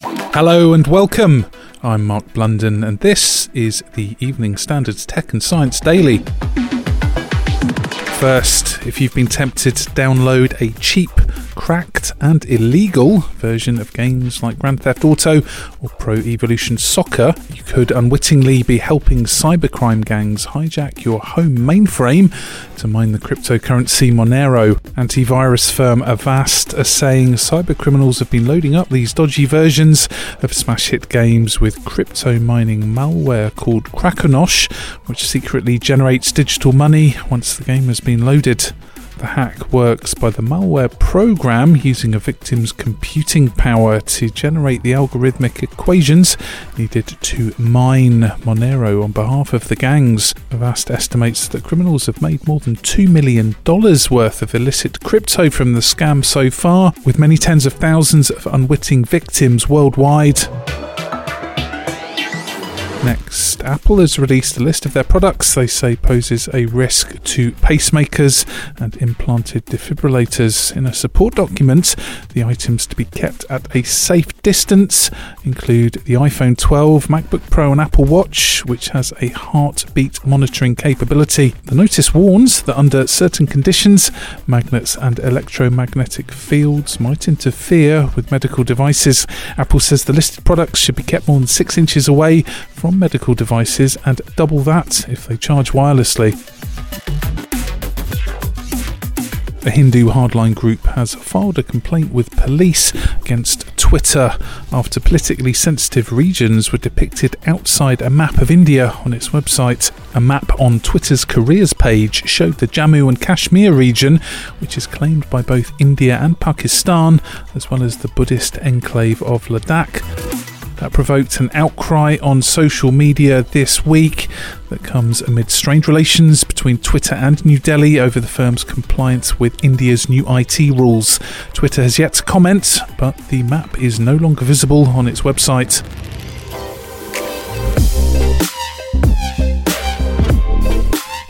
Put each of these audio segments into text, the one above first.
Hello and welcome. I'm Mark Blunden and this is the Evening Standards Tech and Science Daily. First, if you've been tempted to download a cheap cracked and illegal version of games like Grand Theft Auto or Pro Evolution Soccer, you could unwittingly be helping cybercrime gangs hijack your home mainframe to mine the cryptocurrency Monero. Antivirus firm Avast are saying cybercriminals have been loading up these dodgy versions of smash hit games with crypto mining malware called Crackonosh, which secretly generates digital money once the game has been loaded. The hack works by the malware program using a victim's computing power to generate the algorithmic equations needed to mine Monero on behalf of the gangs. Avast estimates that criminals have made more than $2 million worth of illicit crypto from the scam so far, with many tens of thousands of unwitting victims worldwide. Next, Apple has released a list of their products they say poses a risk to pacemakers and implanted defibrillators. In a support document, the items to be kept at a safe distance include the iPhone 12, MacBook Pro, and Apple Watch, which has a heartbeat monitoring capability. The notice warns that under certain conditions, magnets and electromagnetic fields might interfere with medical devices. Apple says the listed products should be kept more than six inches away from medical devices and double that if they charge wirelessly. A Hindu hardline group has filed a complaint with police against Twitter after politically sensitive regions were depicted outside a map of India on its website. A map on Twitter's careers page showed the Jammu and Kashmir region, which is claimed by both India and Pakistan, as well as the Buddhist enclave of Ladakh. That provoked an outcry on social media this week that comes amid strained relations between Twitter and New Delhi over the firm's compliance with India's new IT rules. Twitter has yet to comment, but the map is no longer visible on its website.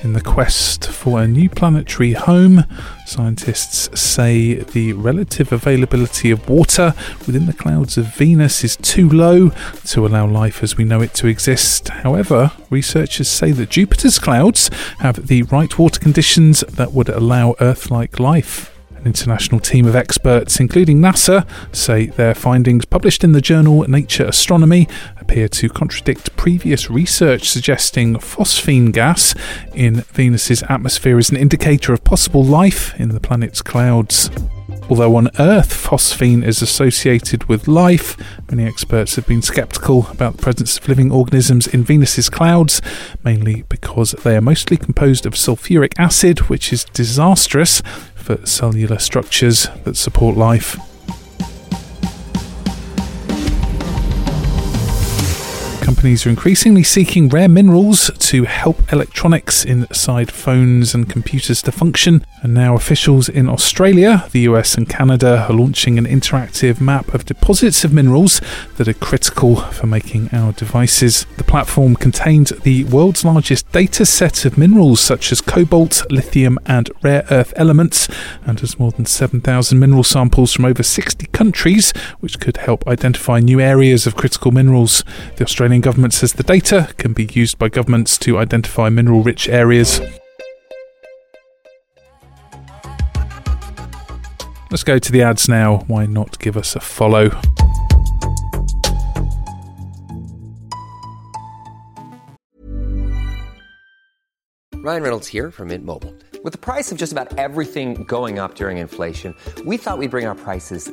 In the quest for a new planetary home, scientists say the relative availability of water within the clouds of Venus is too low to allow life as we know it to exist. However, researchers say that Jupiter's clouds have the right water conditions that would allow Earth like life. An international team of experts, including NASA, say their findings published in the journal Nature Astronomy appear to contradict previous research suggesting phosphine gas in Venus's atmosphere is an indicator of possible life in the planet's clouds. Although on Earth phosphine is associated with life, many experts have been skeptical about the presence of living organisms in Venus's clouds, mainly because they are mostly composed of sulfuric acid, which is disastrous for cellular structures that support life. Companies are increasingly seeking rare minerals to help electronics inside phones and computers to function. And now, officials in Australia, the US, and Canada are launching an interactive map of deposits of minerals that are critical for making our devices. The platform contains the world's largest data set of minerals such as cobalt, lithium, and rare earth elements, and has more than 7,000 mineral samples from over 60 countries, which could help identify new areas of critical minerals. The Australian government says the data can be used by governments to identify mineral rich areas. Let's go to the ads now. Why not give us a follow? Ryan Reynolds here from Mint Mobile. With the price of just about everything going up during inflation, we thought we'd bring our prices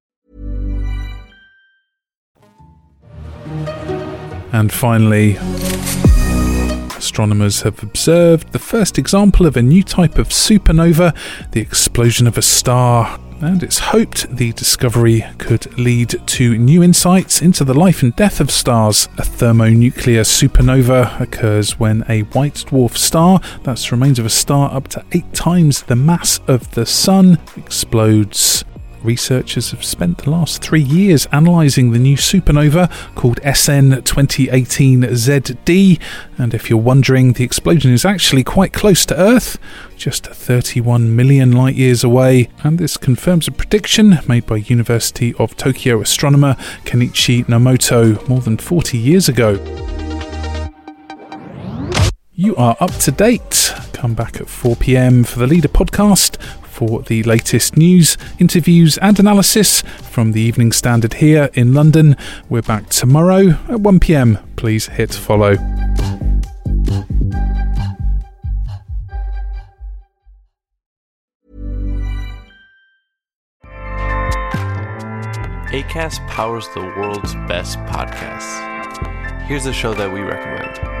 And finally, astronomers have observed the first example of a new type of supernova, the explosion of a star. And it's hoped the discovery could lead to new insights into the life and death of stars. A thermonuclear supernova occurs when a white dwarf star, that's the remains of a star up to eight times the mass of the Sun, explodes. Researchers have spent the last three years analysing the new supernova called SN 2018ZD, and if you're wondering, the explosion is actually quite close to Earth, just 31 million light years away, and this confirms a prediction made by University of Tokyo astronomer Kenichi Nomoto more than 40 years ago. You are up to date. Come back at 4 pm for the Leader podcast for the latest news, interviews, and analysis from the Evening Standard here in London. We're back tomorrow at 1 pm. Please hit follow. ACAST powers the world's best podcasts. Here's a show that we recommend.